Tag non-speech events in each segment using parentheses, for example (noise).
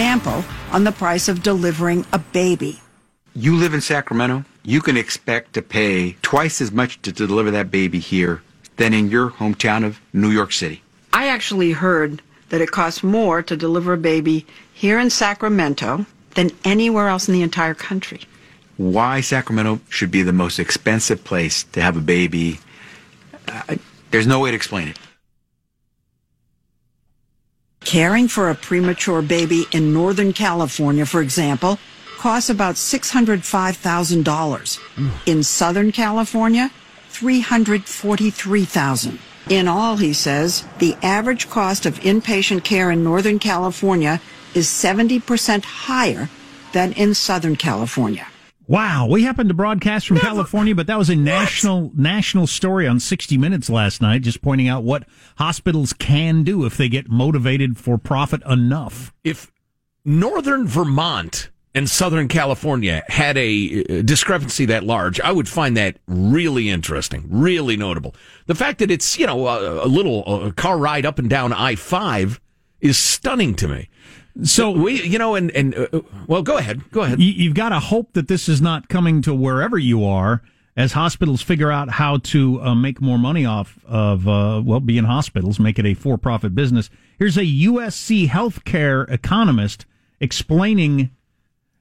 Example, on the price of delivering a baby. You live in Sacramento, you can expect to pay twice as much to deliver that baby here than in your hometown of New York City. I actually heard that it costs more to deliver a baby here in Sacramento than anywhere else in the entire country. Why Sacramento should be the most expensive place to have a baby, uh, there's no way to explain it. Caring for a premature baby in Northern California, for example, costs about $605,000. In Southern California, $343,000. In all, he says, the average cost of inpatient care in Northern California is 70% higher than in Southern California. Wow, we happened to broadcast from California, but that was a national national story on 60 Minutes last night, just pointing out what hospitals can do if they get motivated for profit enough. If Northern Vermont and Southern California had a uh, discrepancy that large, I would find that really interesting, really notable. The fact that it's, you know, a, a little a car ride up and down I 5 is stunning to me. So we, you know, and and uh, well, go ahead, go ahead. You, you've got to hope that this is not coming to wherever you are as hospitals figure out how to uh, make more money off of uh, well being hospitals, make it a for-profit business. Here's a USC healthcare economist explaining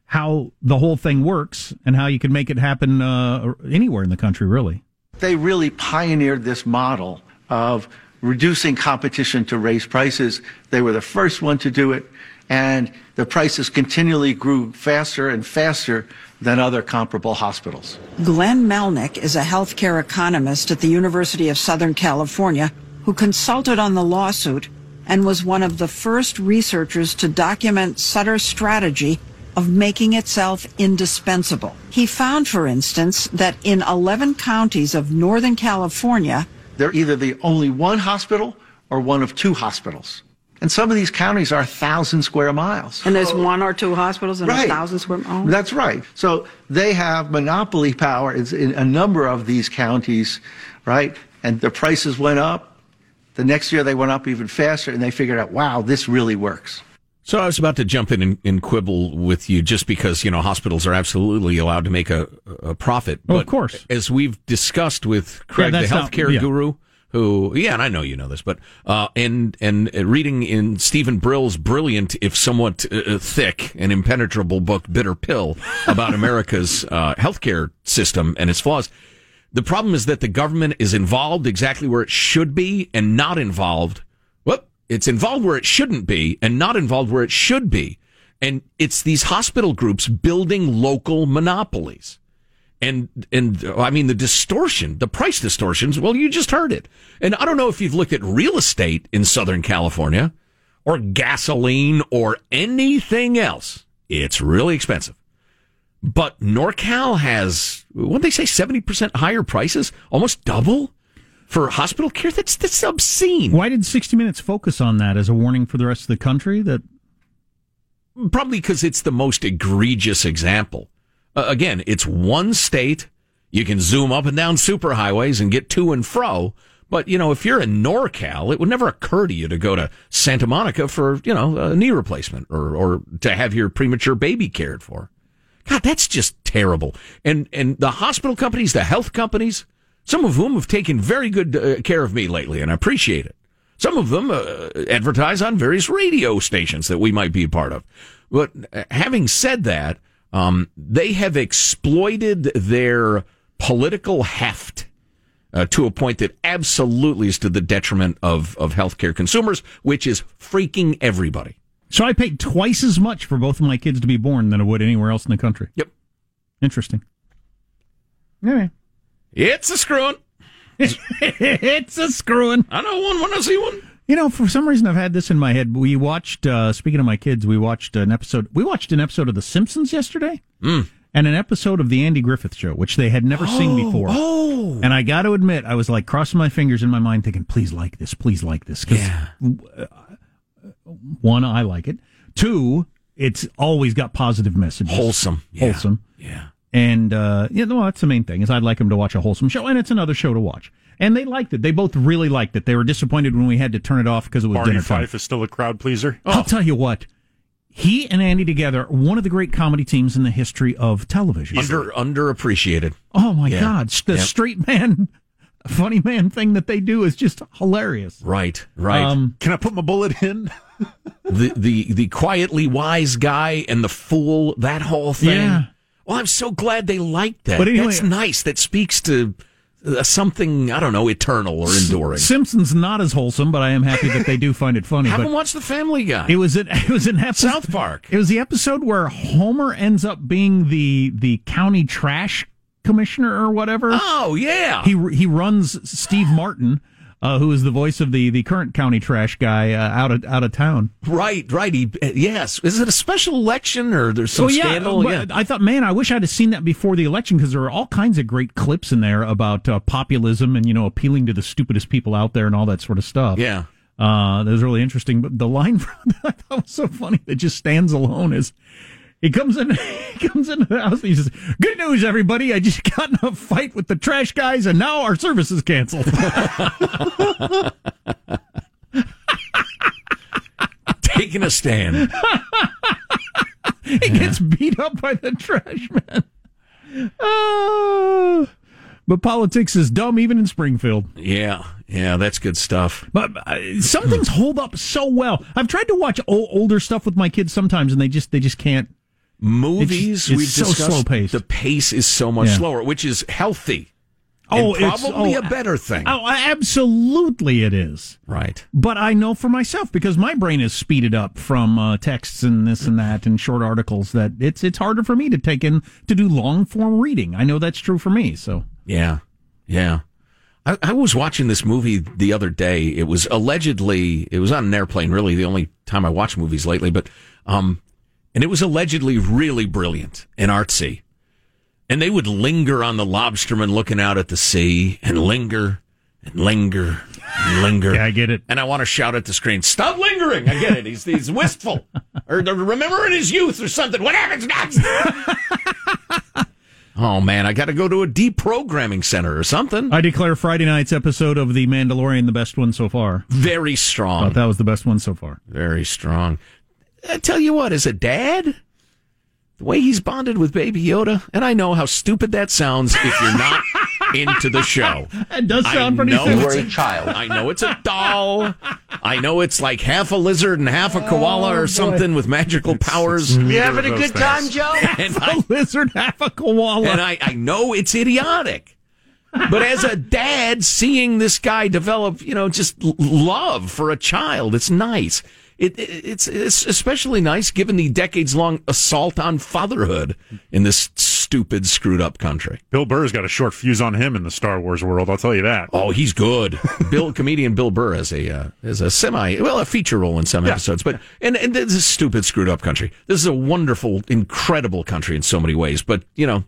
how the whole thing works and how you can make it happen uh, anywhere in the country, really. They really pioneered this model of reducing competition to raise prices. They were the first one to do it and the prices continually grew faster and faster than other comparable hospitals. Glenn Melnick is a healthcare economist at the University of Southern California who consulted on the lawsuit and was one of the first researchers to document Sutter's strategy of making itself indispensable. He found, for instance, that in 11 counties of Northern California, they're either the only one hospital or one of two hospitals. And some of these counties are thousand square miles. And there's one or two hospitals in right. a thousand square miles. Oh. That's right. So they have monopoly power in a number of these counties, right? And the prices went up. The next year they went up even faster, and they figured out, wow, this really works. So I was about to jump in and, and, quibble with you just because, you know, hospitals are absolutely allowed to make a, a profit. But oh, of course. As we've discussed with Craig, yeah, the healthcare not, yeah. guru, who, yeah, and I know you know this, but uh, and and reading in Steven Brill's brilliant, if somewhat uh, uh, thick and impenetrable book, "Bitter Pill," (laughs) about America's uh, healthcare system and its flaws. The problem is that the government is involved exactly where it should be and not involved. Well, it's involved where it shouldn't be and not involved where it should be. And it's these hospital groups building local monopolies and and I mean the distortion, the price distortions. Well, you just heard it, and I don't know if you've looked at real estate in Southern California, or gasoline, or anything else. It's really expensive. But NorCal has what they say seventy percent higher prices, almost double for hospital care. That's that's obscene. Why did sixty Minutes focus on that as a warning for the rest of the country? That probably because it's the most egregious example uh, again, it's one state. You can zoom up and down superhighways and get to and fro. But, you know, if you're in NorCal, it would never occur to you to go to Santa Monica for, you know, a knee replacement or, or to have your premature baby cared for. God, that's just terrible. And, and the hospital companies, the health companies, some of whom have taken very good uh, care of me lately, and I appreciate it. Some of them uh, advertise on various radio stations that we might be a part of. But uh, having said that, um, they have exploited their political heft uh, to a point that absolutely is to the detriment of, of healthcare consumers, which is freaking everybody. So I paid twice as much for both of my kids to be born than I would anywhere else in the country. Yep. Interesting. All right. It's a screwing. (laughs) it's a screwing. I know one when I see one. You know, for some reason, I've had this in my head. We watched, uh, speaking of my kids, we watched an episode. We watched an episode of The Simpsons yesterday, mm. and an episode of The Andy Griffith Show, which they had never oh, seen before. Oh, and I got to admit, I was like crossing my fingers in my mind, thinking, "Please like this, please like this." Yeah. Uh, one, I like it. Two, it's always got positive messages. Wholesome, yeah. wholesome. Yeah. And uh, yeah, well, that's the main thing is I'd like them to watch a wholesome show, and it's another show to watch and they liked it. They both really liked it. They were disappointed when we had to turn it off because it was Barney dinner time. Fife is still a crowd pleaser. Oh. I'll tell you what, he and Andy together, one of the great comedy teams in the history of television. Under underappreciated. Oh my yeah. God, the yep. straight man, (laughs) funny man thing that they do is just hilarious. Right, right. Um, Can I put my bullet in? (laughs) the the the quietly wise guy and the fool, that whole thing. Yeah. Well, I'm so glad they liked that. But anyway, That's nice. That speaks to something I don't know, eternal or enduring. Simpsons not as wholesome, but I am happy that they do find it funny. Haven't watched The Family Guy. It was an, (laughs) it was an episode, South Park. It was the episode where Homer ends up being the the county trash commissioner or whatever. Oh yeah, he he runs Steve Martin uh, who is the voice of the, the current county trash guy uh, out of out of town. Right, right. He, yes. Is it a special election or there's some yeah, scandal? Yeah. I thought, man, I wish I'd have seen that before the election because there are all kinds of great clips in there about uh, populism and you know appealing to the stupidest people out there and all that sort of stuff. Yeah. Uh, that was really interesting. But the line (laughs) I thought was so funny that just stands alone is he comes in. (laughs) He comes into the house. he says, "Good news, everybody! I just got in a fight with the trash guys, and now our service is canceled." (laughs) Taking a stand. he gets beat up by the trash man. Oh. But politics is dumb even in Springfield. Yeah, yeah, that's good stuff. But uh, some things hold up so well. I've tried to watch old, older stuff with my kids sometimes, and they just they just can't Movies, it's, it's we've so discussed, slow paced. the pace is so much yeah. slower, which is healthy. Oh, it's probably oh, a better thing. Oh, absolutely, it is. Right. But I know for myself because my brain is speeded up from uh, texts and this and that and short articles that it's it's harder for me to take in to do long form reading. I know that's true for me. So yeah, yeah. I, I was watching this movie the other day. It was allegedly it was on an airplane. Really, the only time I watch movies lately. But um, and it was allegedly really brilliant and artsy. And they would linger on the lobsterman looking out at the sea and linger and linger and linger. yeah, I get it. And I want to shout at the screen, stop lingering. I get it. He's, he's wistful. or remembering his youth or something. What happens next? (laughs) oh, man, I got to go to a deprogramming center or something. I declare Friday night's episode of The Mandalorian the best one so far. Very strong. Thought that was the best one so far. Very strong. I tell you what, as a dad, the way he's bonded with Baby Yoda, and I know how stupid that sounds if you're not (laughs) into the show. It does sound I pretty know It's a child. I know it's a doll. I know it's like half a lizard and half a koala oh, or something with magical it's, powers. It's you having a good things. time, Joe? and (laughs) half a lizard, half a koala. And I, I know it's idiotic. but as a dad, seeing this guy develop, you know, just love for a child, it's nice it, it, it's, it's especially nice given the decades long assault on fatherhood in this stupid, screwed up country. Bill Burr's got a short fuse on him in the Star Wars world. I'll tell you that. Oh, he's good. (laughs) Bill, comedian Bill Burr has a uh, has a semi, well, a feature role in some yeah. episodes. But and, and this is stupid, screwed up country. This is a wonderful, incredible country in so many ways. But you know,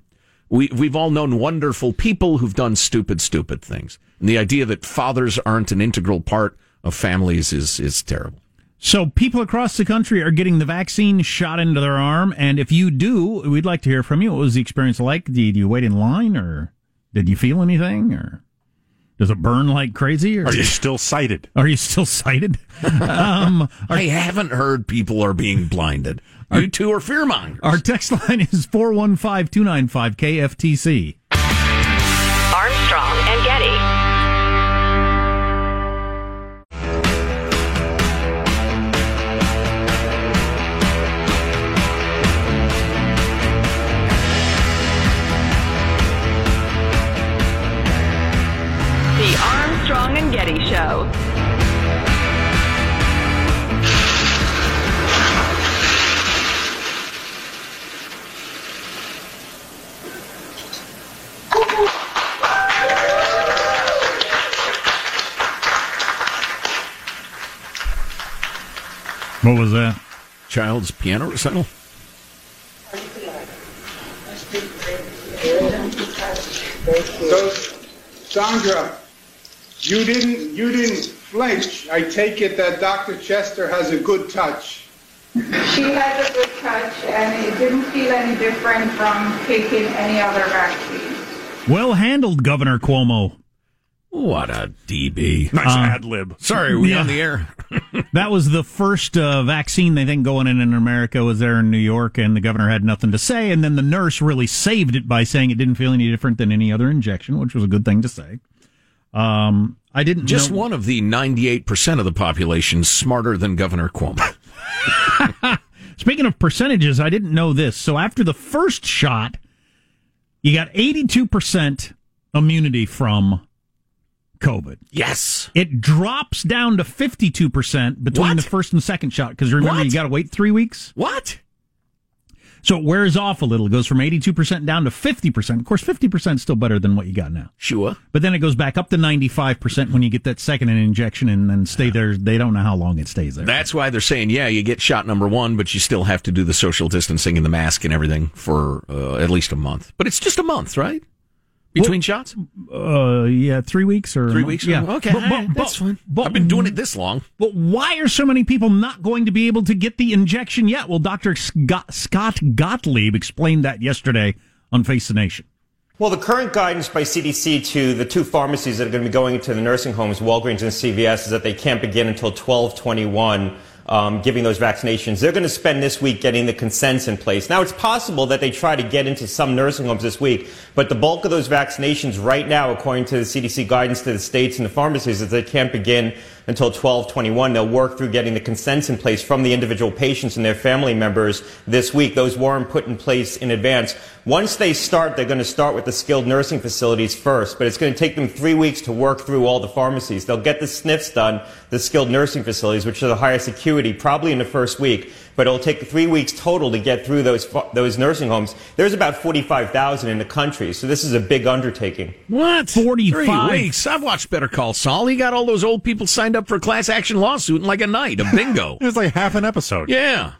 we we've all known wonderful people who've done stupid, stupid things. And the idea that fathers aren't an integral part of families is is terrible. So people across the country are getting the vaccine shot into their arm, and if you do, we'd like to hear from you. What was the experience like? Did you wait in line, or did you feel anything, or does it burn like crazy? Or are you still sighted? Are you still sighted? (laughs) um, our, I haven't heard people are being blinded. You two are fearmongers. Our text line is 415 295 KFTC. Show. What was that? Child's piano recital? So, Sandra, you didn't you didn't flinch. I take it that Dr. Chester has a good touch. She has a good touch, and it didn't feel any different from taking any other vaccine. Well handled, Governor Cuomo. What a DB. Nice uh, ad lib. Sorry, we yeah. on the air? (laughs) that was the first uh, vaccine they think going in in America was there in New York, and the governor had nothing to say. And then the nurse really saved it by saying it didn't feel any different than any other injection, which was a good thing to say. Um, I didn't just know- one of the ninety-eight percent of the population smarter than Governor Cuomo. (laughs) Speaking of percentages, I didn't know this. So after the first shot, you got eighty-two percent immunity from COVID. Yes. It drops down to 52% between what? the first and second shot because remember, what? you got to wait three weeks. What? So it wears off a little. It goes from 82% down to 50%. Of course, 50% is still better than what you got now. Sure. But then it goes back up to 95% when you get that second injection and then stay there. They don't know how long it stays there. That's why they're saying, yeah, you get shot number one, but you still have to do the social distancing and the mask and everything for uh, at least a month. But it's just a month, right? Between well, shots? Uh, yeah, three weeks or three weeks. Yeah, okay, but, but, that's fine. But, I've been doing it this long. But why are so many people not going to be able to get the injection yet? Well, Doctor Scott, Scott Gottlieb explained that yesterday on Face the Nation. Well, the current guidance by CDC to the two pharmacies that are going to be going into the nursing homes, Walgreens and CVS, is that they can't begin until twelve twenty one um, giving those vaccinations. They're going to spend this week getting the consents in place. Now, it's possible that they try to get into some nursing homes this week, but the bulk of those vaccinations right now, according to the CDC guidance to the states and the pharmacies, is they can't begin until 1221. They'll work through getting the consents in place from the individual patients and their family members this week. Those weren't put in place in advance. Once they start, they're going to start with the skilled nursing facilities first, but it's going to take them three weeks to work through all the pharmacies. They'll get the sniffs done, the skilled nursing facilities, which are the highest acuity, probably in the first week but it'll take three weeks total to get through those those nursing homes. There's about 45,000 in the country, so this is a big undertaking. What? 45 three weeks? I've watched Better Call Saul. He got all those old people signed up for a class action lawsuit in like a night, a bingo. (laughs) it was like half an episode. Yeah.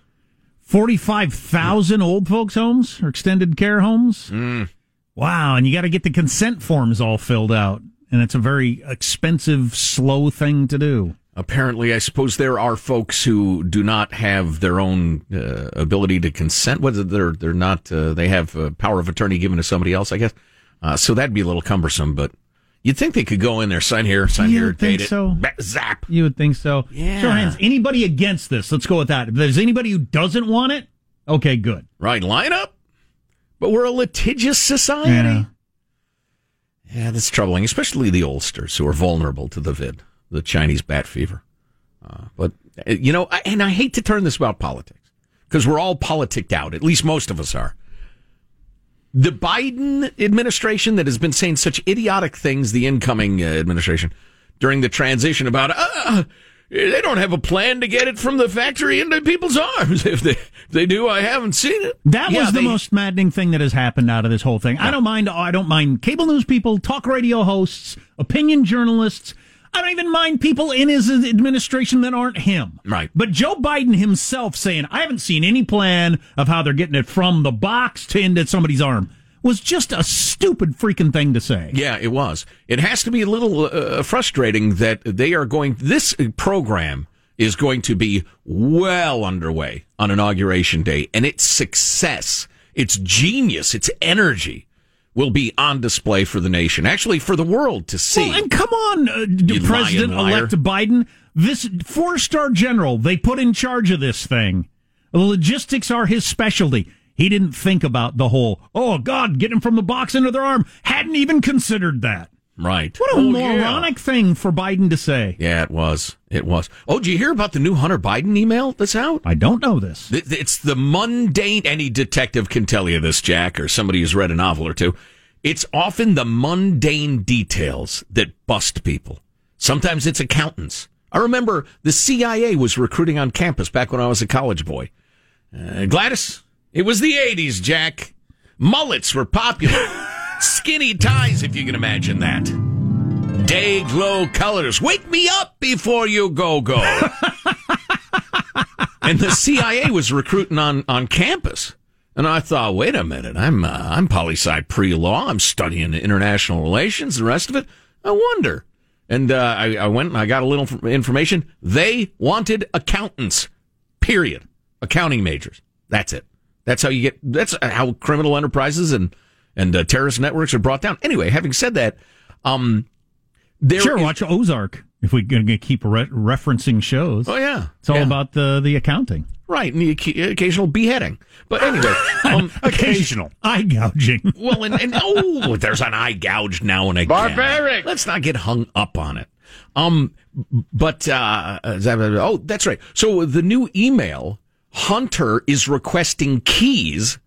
45,000 old folks' homes or extended care homes? Mm. Wow, and you got to get the consent forms all filled out. And it's a very expensive, slow thing to do. Apparently, I suppose there are folks who do not have their own uh, ability to consent. Whether they're they're not, uh, they have uh, power of attorney given to somebody else. I guess. Uh, so that'd be a little cumbersome, but you'd think they could go in there, sign here, sign you here, date it, so. zap. You would think so. Yeah. Show hands. Anybody against this? Let's go with that. If there's anybody who doesn't want it, okay, good. Right, line up. But we're a litigious society. Yeah. Yeah, that's troubling, especially the oldsters who are vulnerable to the vid the Chinese bat fever. Uh, but, uh, you know, I, and I hate to turn this about politics because we're all politicked out. At least most of us are. The Biden administration that has been saying such idiotic things, the incoming uh, administration, during the transition about, uh, they don't have a plan to get it from the factory into people's arms. (laughs) If they, if they do, I haven't seen it. That yeah, was the most maddening thing that has happened out of this whole thing. Yeah. I don't mind. I don't mind cable news people, talk radio hosts, opinion journalists I don't even mind people in his administration that aren't him. Right. But Joe Biden himself saying, I haven't seen any plan of how they're getting it from the box to into somebody's arm was just a stupid freaking thing to say. Yeah, it was. It has to be a little uh, frustrating that they are going, this program is going to be well underway on Inauguration Day, and its success, its genius, its energy will be on display for the nation, actually for the world to see. Well, and come on, uh, President elect Biden, this four star general they put in charge of this thing. The logistics are his specialty. He didn't think about the whole, oh God, get him from the box into their arm. Hadn't even considered that. Right. What a oh, moronic yeah. thing for Biden to say. Yeah, it was. It was. Oh, did you hear about the new Hunter Biden email that's out? I don't know this. It's the mundane. Any detective can tell you this, Jack, or somebody who's read a novel or two. It's often the mundane details that bust people. Sometimes it's accountants. I remember the CIA was recruiting on campus back when I was a college boy. Uh, Gladys, it was the 80s, Jack. Mullets were popular. (laughs) Skinny ties, if you can imagine that. Day glow colors. Wake me up before you go go. (laughs) and the CIA was recruiting on, on campus. And I thought, wait a minute, I'm uh, I'm poli sci pre law. I'm studying international relations, the rest of it. I wonder. And uh, I, I went and I got a little information. They wanted accountants. Period. Accounting majors. That's it. That's how you get. That's how criminal enterprises and and uh, terrorist networks are brought down. Anyway, having said that, um, There sure, is, watch Ozark if we're going to keep re- referencing shows. Oh yeah, it's all yeah. about the the accounting. Right, and the occasional beheading. But anyway, (laughs) um, occasional eye gouging. (laughs) Well, and, and oh, there's an eye gouge now and again. Barbaric. Let's not get hung up on it. Um, but uh, oh, that's right. So the new email, Hunter is requesting keys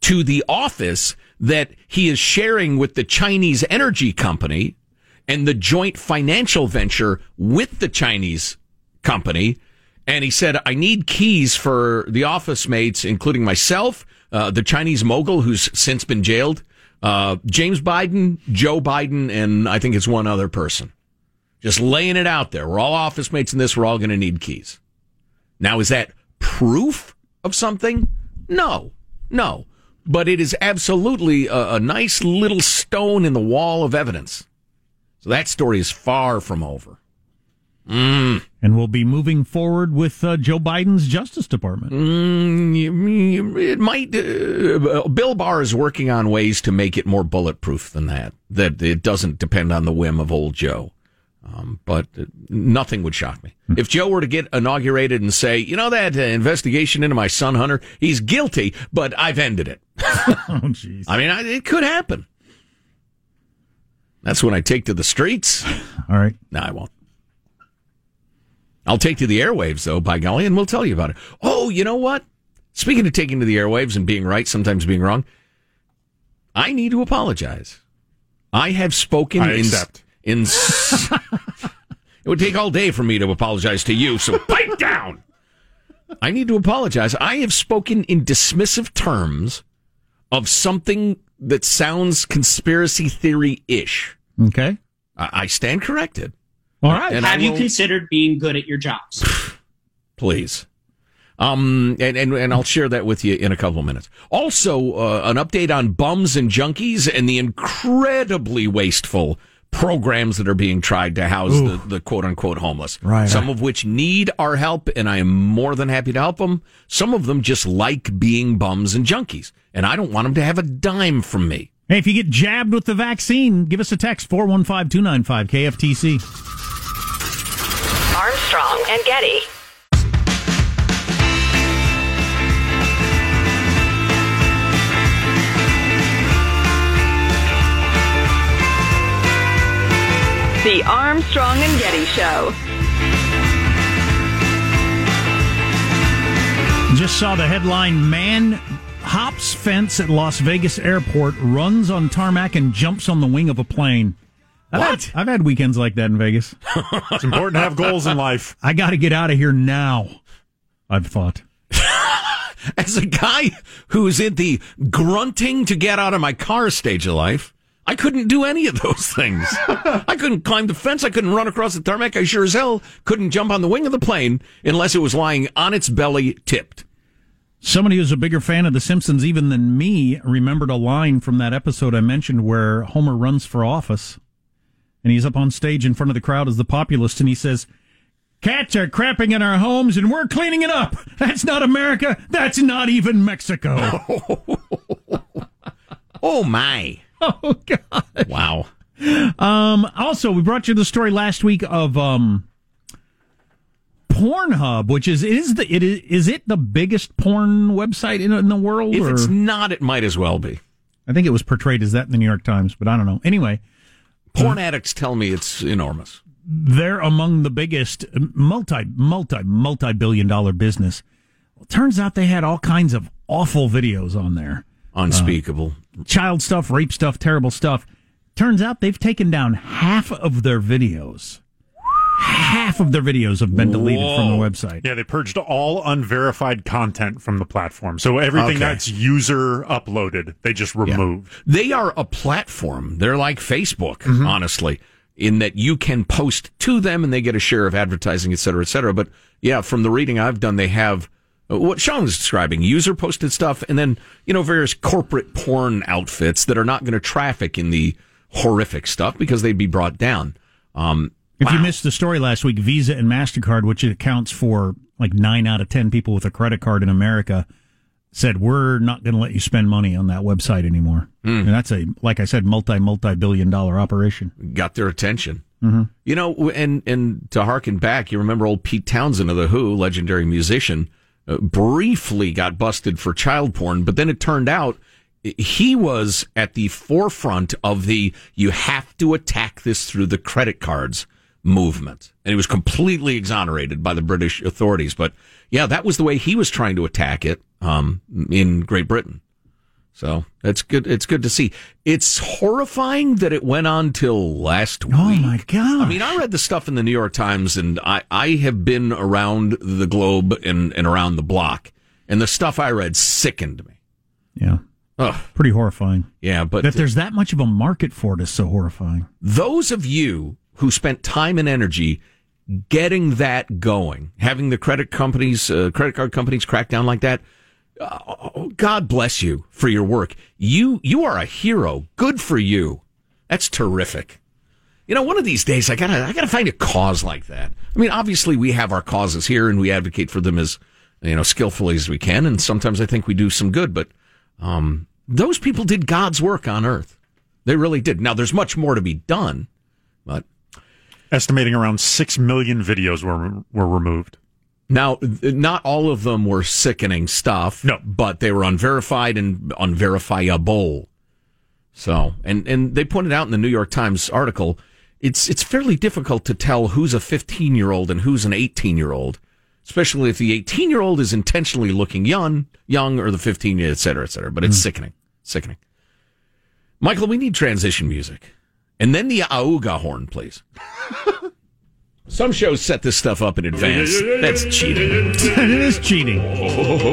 to the office that he is sharing with the Chinese energy company and the joint financial venture with the Chinese company. And he said, I need keys for the office mates, including myself, uh, the Chinese mogul who's since been jailed, uh, James Biden, Joe Biden, and I think it's one other person. Just laying it out there. We're all office mates in this. We're all going to need keys. Now, is that proof of something? No, no. But it is absolutely a, a nice little stone in the wall of evidence. So that story is far from over. Mm. And we'll be moving forward with uh, Joe Biden's Justice Department. Mm, it might. Uh, Bill Barr is working on ways to make it more bulletproof than that. That it doesn't depend on the whim of old Joe. Um, but nothing would shock me. Hmm. If Joe were to get inaugurated and say, you know, that uh, investigation into my son Hunter, he's guilty, but I've ended it. (laughs) oh, jeez. I mean, I, it could happen. That's when I take to the streets. (laughs) All right. No, I won't. I'll take to the airwaves, though, by golly, and we'll tell you about it. Oh, you know what? Speaking of taking to the airwaves and being right, sometimes being wrong, I need to apologize. I have spoken I accept. in. In (laughs) it would take all day for me to apologize to you, so (laughs) pipe down. I need to apologize. I have spoken in dismissive terms of something that sounds conspiracy theory ish. Okay. I, I stand corrected. All right. And Have will... you considered being good at your jobs? (sighs) Please. Um, and, and, and I'll share that with you in a couple of minutes. Also, uh, an update on bums and junkies and the incredibly wasteful programs that are being tried to house the, the, quote unquote homeless. Right. Some of which need our help, and I am more than happy to help them. Some of them just like being bums and junkies, and I don't want them to have a dime from me. Hey, if you get jabbed with the vaccine, give us a text 415 295 KFTC. Armstrong and Getty. The Armstrong and Getty Show. Just saw the headline Man hops fence at Las Vegas airport, runs on tarmac, and jumps on the wing of a plane. I've what? Had, I've had weekends like that in Vegas. (laughs) it's important to have goals in life. I got to get out of here now. I've thought. (laughs) As a guy who's in the grunting to get out of my car stage of life, I couldn't do any of those things. (laughs) I couldn't climb the fence. I couldn't run across the tarmac. I sure as hell couldn't jump on the wing of the plane unless it was lying on its belly, tipped. Somebody who's a bigger fan of The Simpsons even than me remembered a line from that episode I mentioned where Homer runs for office and he's up on stage in front of the crowd as the populist, and he says, Cats are crapping in our homes and we're cleaning it up. That's not America. That's not even Mexico. (laughs) oh, my. (laughs) Oh, God. Wow. Um, also, we brought you the story last week of um, Pornhub, which is is the it is is it the biggest porn website in, in the world? If or? it's not, it might as well be. I think it was portrayed as that in the New York Times, but I don't know. Anyway, Porn addicts tell me it's enormous. They're among the biggest multi, multi, multi billion dollar business. Well, turns out they had all kinds of awful videos on there. Unspeakable. Uh, child stuff, rape stuff, terrible stuff. Turns out they've taken down half of their videos half of their videos have been deleted Whoa. from the website. Yeah, they purged all unverified content from the platform. So everything okay. that's user uploaded, they just removed. Yeah. They are a platform. They're like Facebook, mm-hmm. honestly, in that you can post to them and they get a share of advertising, et cetera, et cetera. But yeah, from the reading I've done, they have what Sean was describing, user posted stuff, and then, you know, various corporate porn outfits that are not going to traffic in the horrific stuff because they'd be brought down. Um, if wow. you missed the story last week, Visa and MasterCard, which accounts for like nine out of 10 people with a credit card in America, said, we're not going to let you spend money on that website anymore. Mm. And that's a, like I said, multi, multi billion dollar operation. Got their attention. Mm-hmm. You know, and and to harken back, you remember old Pete Townshend of the Who, legendary musician, uh, briefly got busted for child porn, but then it turned out he was at the forefront of the you have to attack this through the credit cards movement. And he was completely exonerated by the British authorities. But yeah, that was the way he was trying to attack it um, in Great Britain. So that's good. It's good to see. It's horrifying that it went on till last week. Oh my god! I mean, I read the stuff in the New York Times, and I I have been around the globe and and around the block, and the stuff I read sickened me. Yeah. Ugh. Pretty horrifying. Yeah, but that there's that much of a market for it is so horrifying. Those of you who spent time and energy getting that going, having the credit companies, uh, credit card companies crack down like that. Uh, God bless you for your work. You you are a hero. Good for you. That's terrific. You know, one of these days I gotta I gotta find a cause like that. I mean, obviously we have our causes here and we advocate for them as you know skillfully as we can, and sometimes I think we do some good. But um, those people did God's work on earth. They really did. Now there's much more to be done, but estimating around 6 million videos were were removed. Now, not all of them were sickening stuff. No. But they were unverified and unverifiable. So, and, and they pointed out in the New York Times article, it's, it's fairly difficult to tell who's a 15 year old and who's an 18 year old, especially if the 18 year old is intentionally looking young, young, or the 15 year, et cetera, et cetera. But it's mm. sickening. Sickening. Michael, we need transition music. And then the auga horn, please. (laughs) Some shows set this stuff up in advance. That's cheating. it is cheating.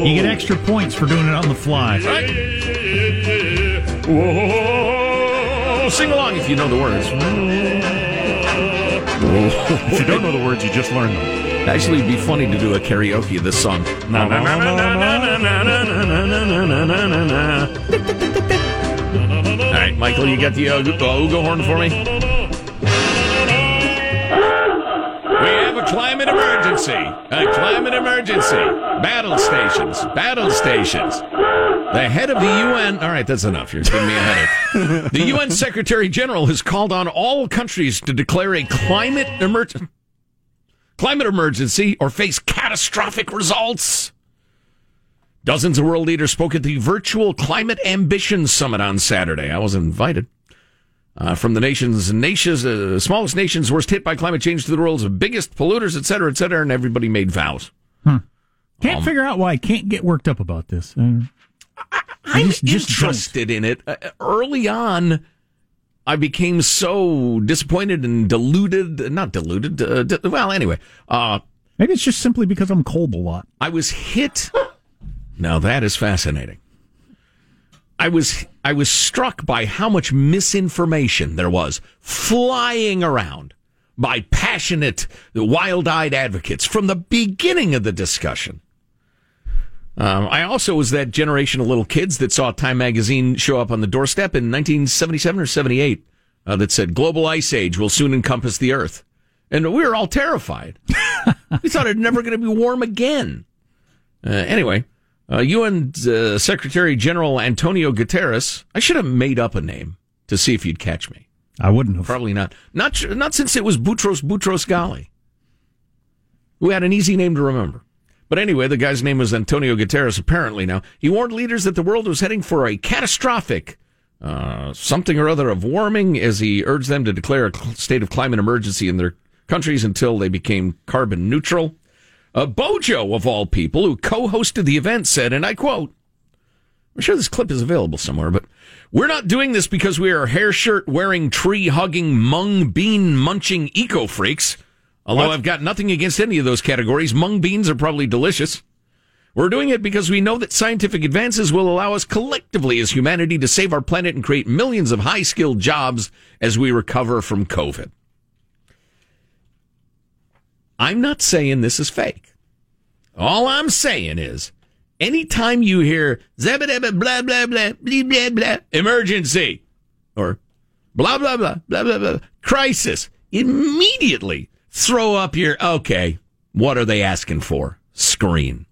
You get extra points for doing it on the fly. Right? Whoa. Sing along if you know the words. if you don't know the words, you just learn them. Actually, it'd be funny to do a karaoke of this song. All right, Michael, you got the uh, Uga horn for me? Emergency. A climate emergency. Battle stations. Battle stations. The head of the UN. All right, that's enough. You're giving me a headache. The UN Secretary General has called on all countries to declare a climate emergency. Climate emergency or face catastrophic results. Dozens of world leaders spoke at the virtual Climate Ambition Summit on Saturday. I was invited. Uh, from the nation's nations, uh, smallest nations worst hit by climate change to the world's biggest polluters, et cetera, et cetera, and everybody made vows. Hmm. Can't um, figure out why I can't get worked up about this. Uh, I, am just, just interested don't. in it. Uh, early on, I became so disappointed and deluded. Not deluded. Uh, well, anyway. Uh, Maybe it's just simply because I'm cold a lot. I was hit. now that is fascinating. I was I was struck by how much misinformation there was flying around by passionate, wild-eyed advocates from the beginning of the discussion. Um, I also was that generation of little kids that saw Time magazine show up on the doorstep in 1977 or 78 uh, that said "Global ice age will soon encompass the Earth," and we were all terrified. (laughs) we thought it never going to be warm again. Uh, anyway, uh, UN uh, Secretary General Antonio Guterres. I should have made up a name to see if you'd catch me. I wouldn't have. Probably not. Not not since it was Boutros Boutros Ghali, who had an easy name to remember. But anyway, the guy's name was Antonio Guterres. Apparently, now he warned leaders that the world was heading for a catastrophic uh, something or other of warming, as he urged them to declare a state of climate emergency in their countries until they became carbon neutral. Uh, Bojo, of all people, who co hosted the event, said, and I quote, I'm sure this clip is available somewhere, but we're not doing this because we are hair shirt wearing, tree hugging, mung bean munching eco freaks. Although what? I've got nothing against any of those categories, mung beans are probably delicious. We're doing it because we know that scientific advances will allow us collectively as humanity to save our planet and create millions of high skilled jobs as we recover from COVID. I'm not saying this is fake. All I'm saying is, anytime you hear blah blah blah blah blah blah blah emergency or blah blah blah blah blah blah crisis, immediately throw up your okay. What are they asking for? Screen.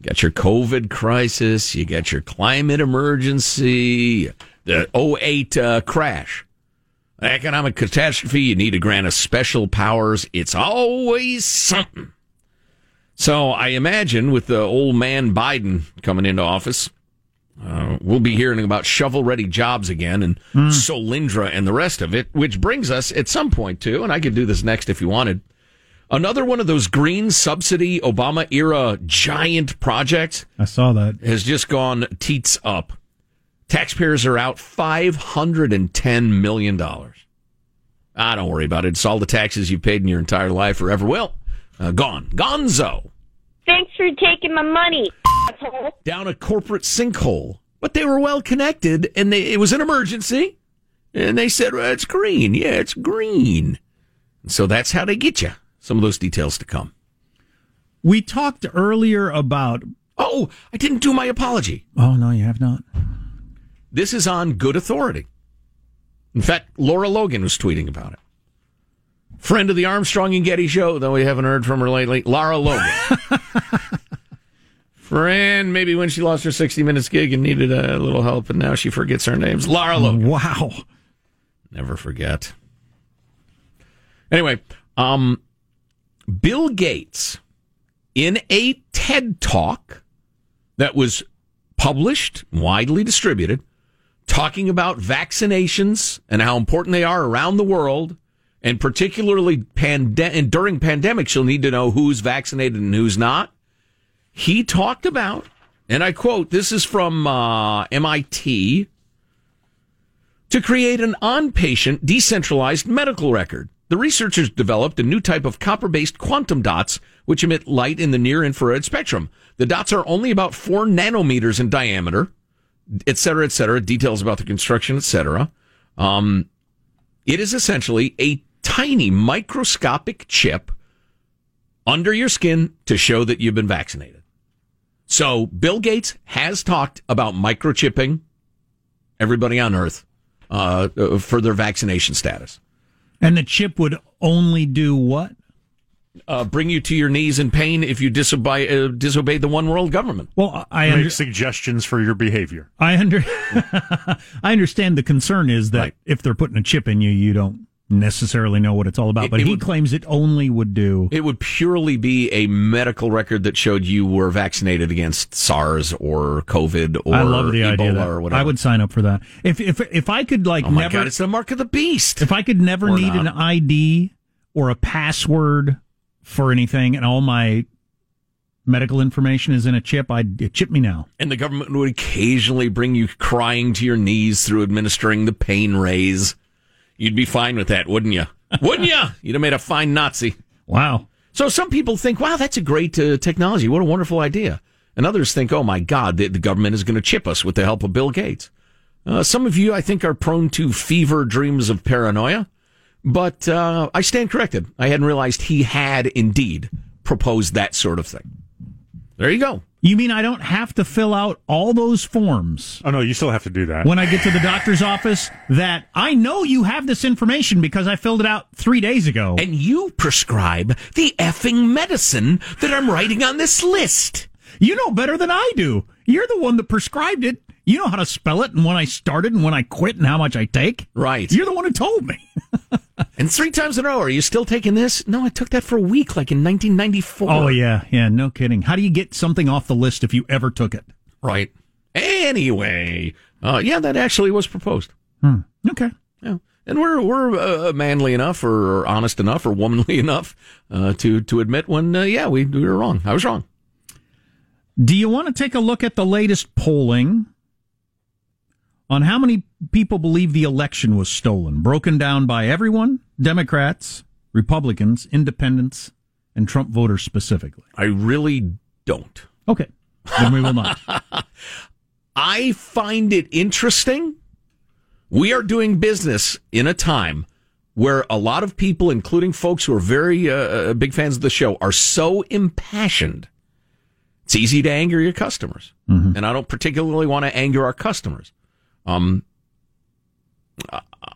You got your COVID crisis. You got your climate emergency. The 08 uh, crash. Economic catastrophe, you need to grant us special powers. It's always something. So I imagine with the old man Biden coming into office, uh, we'll be hearing about shovel ready jobs again and mm. Solyndra and the rest of it, which brings us at some point to, and I could do this next if you wanted, another one of those green subsidy Obama era giant projects. I saw that. Has just gone teats up. Taxpayers are out $510 million. Ah, don't worry about it. It's all the taxes you've paid in your entire life or ever will. Uh, gone. Gonzo. Thanks for taking my money. Down a corporate sinkhole. But they were well connected and they, it was an emergency. And they said, well, it's green. Yeah, it's green. And so that's how they get you. Some of those details to come. We talked earlier about. Oh, I didn't do my apology. Oh, no, you have not. This is on good authority. In fact, Lara Logan was tweeting about it. Friend of the Armstrong and Getty show, though we haven't heard from her lately, Lara Logan. (laughs) Friend, maybe when she lost her 60 Minutes gig and needed a little help, and now she forgets her names. Lara Logan. Wow. Never forget. Anyway, um, Bill Gates, in a TED talk that was published, widely distributed, talking about vaccinations and how important they are around the world, and particularly pande- and during pandemics, you'll need to know who's vaccinated and who's not. He talked about, and I quote, this is from uh, MIT, to create an on patient decentralized medical record. The researchers developed a new type of copper based quantum dots which emit light in the near infrared spectrum. The dots are only about four nanometers in diameter et cetera, et cetera, details about the construction, et cetera. Um, it is essentially a tiny microscopic chip under your skin to show that you've been vaccinated. So Bill Gates has talked about microchipping everybody on Earth uh, for their vaccination status. And the chip would only do what? Uh, bring you to your knees in pain if you disobey uh, disobey the one world government. Well, I make suggestions for your behavior. I under (laughs) I understand the concern is that right. if they're putting a chip in you, you don't necessarily know what it's all about. It, but it he would, claims it only would do. It would purely be a medical record that showed you were vaccinated against SARS or COVID or I love the Ebola idea that, or whatever. I would sign up for that. If if if I could like oh my never, God, it's the mark of the beast. If I could never or need not. an ID or a password for anything, and all my medical information is in a chip, I'd chip me now. And the government would occasionally bring you crying to your knees through administering the pain rays. You'd be fine with that, wouldn't you? (laughs) wouldn't you? You'd have made a fine Nazi. Wow. So some people think, wow, that's a great uh, technology. What a wonderful idea. And others think, oh my God, the, the government is going to chip us with the help of Bill Gates. Uh, some of you, I think, are prone to fever dreams of paranoia. But uh, I stand corrected. I hadn't realized he had indeed proposed that sort of thing. There you go. You mean I don't have to fill out all those forms? Oh, no, you still have to do that. When I get to the doctor's office, that I know you have this information because I filled it out three days ago. And you prescribe the effing medicine that I'm writing on this list. You know better than I do. You're the one that prescribed it. You know how to spell it and when I started and when I quit and how much I take. Right. You're the one who told me. (laughs) and three times in a row, are you still taking this? No, I took that for a week, like in 1994. Oh, yeah. Yeah, no kidding. How do you get something off the list if you ever took it? Right. Anyway, uh, yeah, that actually was proposed. Hmm. Okay. Yeah. And we're we're uh, manly enough, or honest enough, or womanly (laughs) enough uh, to to admit when uh, yeah we, we were wrong. I was wrong. Do you want to take a look at the latest polling on how many people believe the election was stolen, broken down by everyone Democrats, Republicans, Independents, and Trump voters specifically? I really don't. Okay. Then we will not. (laughs) I find it interesting. We are doing business in a time where a lot of people, including folks who are very uh, uh big fans of the show, are so impassioned. It's easy to anger your customers. Mm-hmm. And I don't particularly want to anger our customers. Um,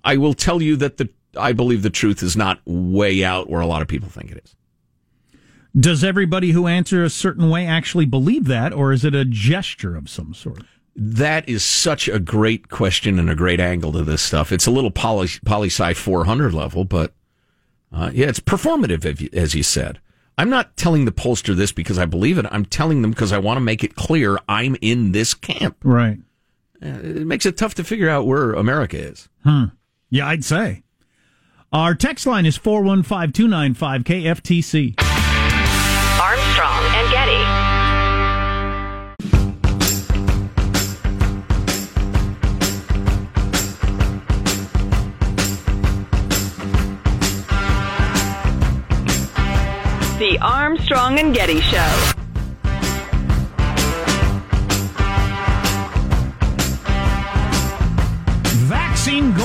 I will tell you that the I believe the truth is not way out where a lot of people think it is. Does everybody who answers a certain way actually believe that, or is it a gesture of some sort? that is such a great question and a great angle to this stuff. It's a little poli, poli sci 400 level, but uh, yeah, it's performative, as you said. I'm not telling the pollster this because I believe it. I'm telling them because I want to make it clear I'm in this camp. Right. Uh, it makes it tough to figure out where America is. Hmm. Yeah, I'd say. Our text line is 415 295 KFTC. Armstrong and Getty. The Armstrong and Getty Show.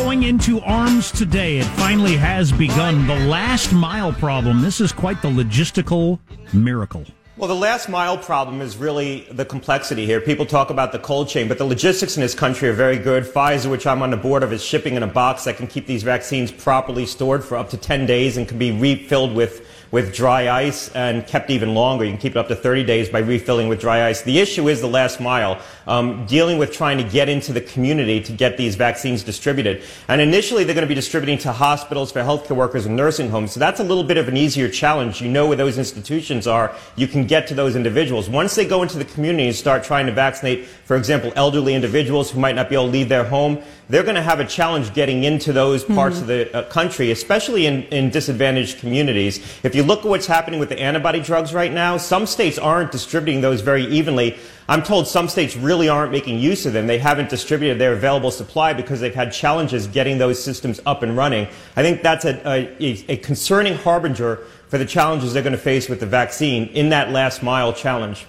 Going into arms today. It finally has begun. The last mile problem. This is quite the logistical miracle. Well, the last mile problem is really the complexity here. People talk about the cold chain, but the logistics in this country are very good. Pfizer, which I'm on the board of, is shipping in a box that can keep these vaccines properly stored for up to 10 days and can be refilled with with dry ice and kept even longer. You can keep it up to 30 days by refilling with dry ice. The issue is the last mile, um, dealing with trying to get into the community to get these vaccines distributed. And initially, they're going to be distributing to hospitals for healthcare workers and nursing homes. So that's a little bit of an easier challenge. You know where those institutions are. You can get to those individuals. Once they go into the community and start trying to vaccinate, for example, elderly individuals who might not be able to leave their home, they're going to have a challenge getting into those parts mm-hmm. of the uh, country, especially in, in disadvantaged communities. If you look at what's happening with the antibody drugs right now, some states aren't distributing those very evenly. I'm told some states really aren't making use of them. They haven't distributed their available supply because they've had challenges getting those systems up and running. I think that's a, a, a concerning harbinger for the challenges they're going to face with the vaccine in that last mile challenge.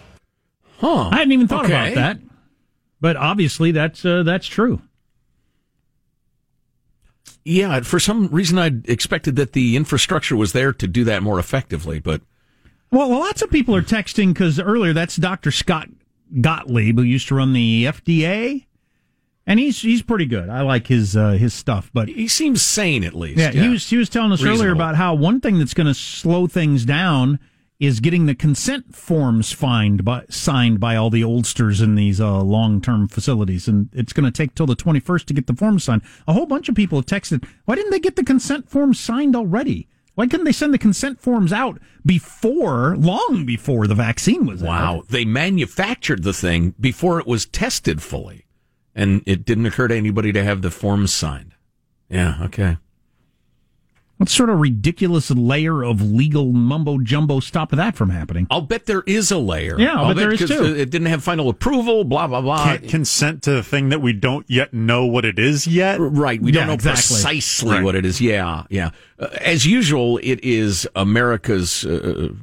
Huh. I hadn't even thought okay. about that. But obviously that's uh, that's true. Yeah, for some reason I expected that the infrastructure was there to do that more effectively, but well, lots of people are texting because earlier that's Dr. Scott Gottlieb who used to run the FDA, and he's he's pretty good. I like his uh, his stuff, but he seems sane at least. Yeah, yeah. he was he was telling us Reasonable. earlier about how one thing that's going to slow things down is getting the consent forms signed by signed by all the oldsters in these uh, long term facilities, and it's going to take till the twenty first to get the forms signed. A whole bunch of people have texted, "Why didn't they get the consent forms signed already? Why couldn't they send the consent forms out before, long before the vaccine was wow. out?" they manufactured the thing before it was tested fully, and it didn't occur to anybody to have the forms signed. Yeah, okay. What sort of ridiculous layer of legal mumbo jumbo stop that from happening? I'll bet there is a layer. Yeah, I'll, I'll bet, bet there is too. It didn't have final approval. Blah blah blah. Can't consent to the thing that we don't yet know what it is yet. Right. We yeah, don't know exactly. precisely right. what it is. Yeah, yeah. Uh, as usual, it is America's. Uh,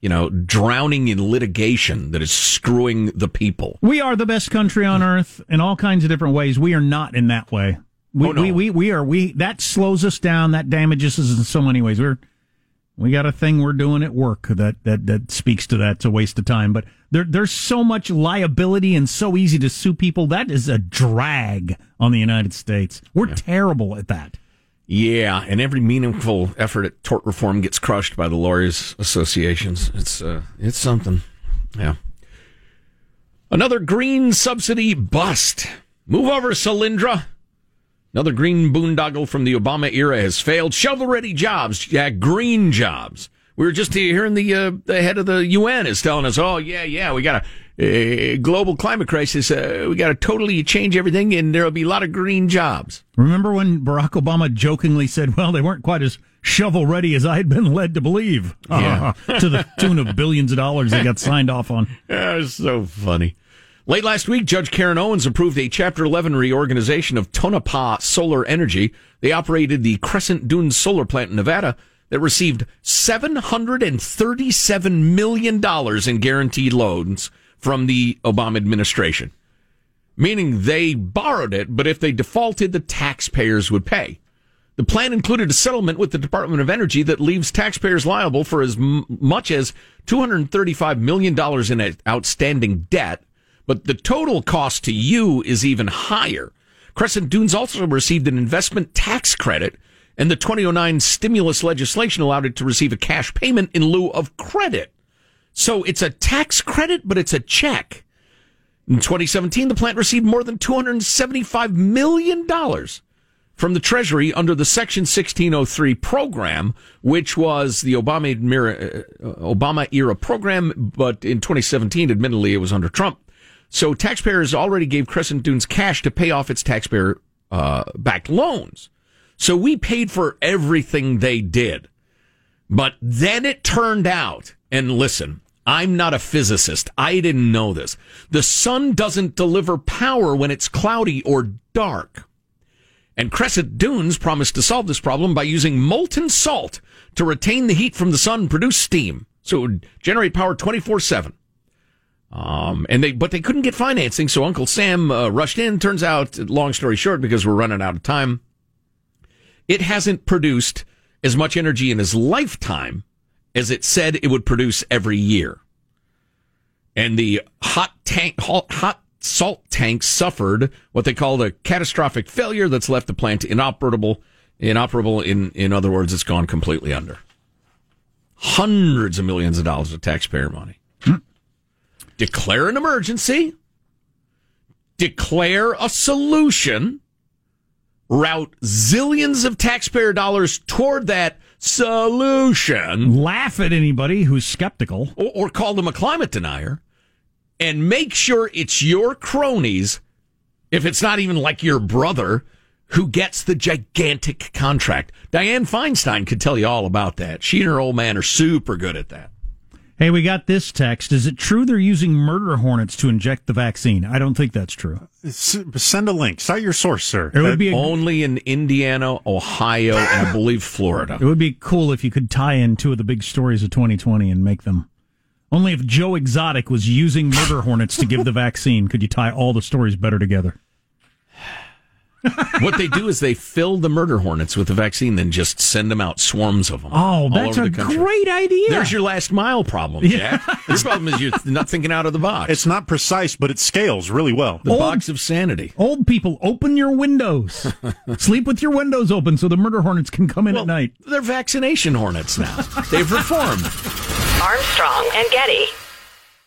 you know, drowning in litigation that is screwing the people. We are the best country on earth in all kinds of different ways. We are not in that way. We, oh, no. we, we, we are, we, that slows us down. That damages us in so many ways. We're, we got a thing we're doing at work that, that, that speaks to that. It's a waste of time, but there, there's so much liability and so easy to sue people. That is a drag on the United States. We're yeah. terrible at that. Yeah, and every meaningful effort at tort reform gets crushed by the lawyers' associations. It's uh, it's something. Yeah. Another green subsidy bust. Move over, Solyndra. Another green boondoggle from the Obama era has failed. Shovel ready jobs. Yeah, green jobs. We were just hearing the, uh, the head of the UN is telling us, oh, yeah, yeah, we got a, global climate crisis. Uh, we got to totally change everything, and there'll be a lot of green jobs. Remember when Barack Obama jokingly said, well, they weren't quite as shovel ready as I had been led to believe, yeah. (laughs) to the tune of billions of dollars they got signed off on. (laughs) That was so funny. Late last week, Judge Karen Owens approved a Chapter 11 reorganization of Tonopah Solar Energy. They operated the Crescent Dunes solar plant in Nevada that received $737 million in guaranteed loans from the Obama administration, meaning they borrowed it, but if they defaulted, the taxpayers would pay. The plan included a settlement with the Department of Energy that leaves taxpayers liable for as m- much as $235 million in outstanding debt but the total cost to you is even higher. Crescent Dunes also received an investment tax credit, and the 2009 stimulus legislation allowed it to receive a cash payment in lieu of credit. So it's a tax credit, but it's a check. In 2017, the plant received more than $275 million from the Treasury under the Section 1603 program, which was the Obama era, uh, Obama era program, but in 2017, admittedly, it was under Trump. So taxpayers already gave Crescent Dunes cash to pay off its taxpayer uh, backed loans. So we paid for everything they did. But then it turned out, and listen, I'm not a physicist. I didn't know this. The sun doesn't deliver power when it's cloudy or dark. And Crescent Dunes promised to solve this problem by using molten salt to retain the heat from the sun and produce steam. So it would generate power 24 7. Um, and they, but they couldn't get financing, so Uncle Sam uh, rushed in. Turns out, long story short, because we're running out of time, it hasn't produced as much energy in his lifetime as it said it would produce every year. And the hot tank, hot salt tank suffered what they called a catastrophic failure that's left the plant inoperable. Inoperable in, in other words, it's gone completely under. Hundreds of millions of dollars of taxpayer money. Declare an emergency. Declare a solution. Route zillions of taxpayer dollars toward that solution. Laugh at anybody who's skeptical. Or, or call them a climate denier and make sure it's your cronies, if it's not even like your brother, who gets the gigantic contract. Dianne Feinstein could tell you all about that. She and her old man are super good at that. Hey, we got this text. Is it true they're using murder hornets to inject the vaccine? I don't think that's true. send a link. Cite your source, sir. It would be a, only in Indiana, Ohio, and I believe (laughs) Florida. It would be cool if you could tie in two of the big stories of 2020 and make them only if Joe Exotic was using murder hornets to give the (laughs) vaccine could you tie all the stories better together. What they do is they fill the murder hornets with the vaccine, then just send them out swarms of them. Oh, that's a great idea. There's your last mile problem, Jack. Yeah. your problem is you're not thinking out of the box. It's not precise, but it scales really well. The old, box of sanity. Old people, open your windows. (laughs) Sleep with your windows open so the murder hornets can come in well, at night. They're vaccination hornets now. They've reformed. Armstrong and Getty.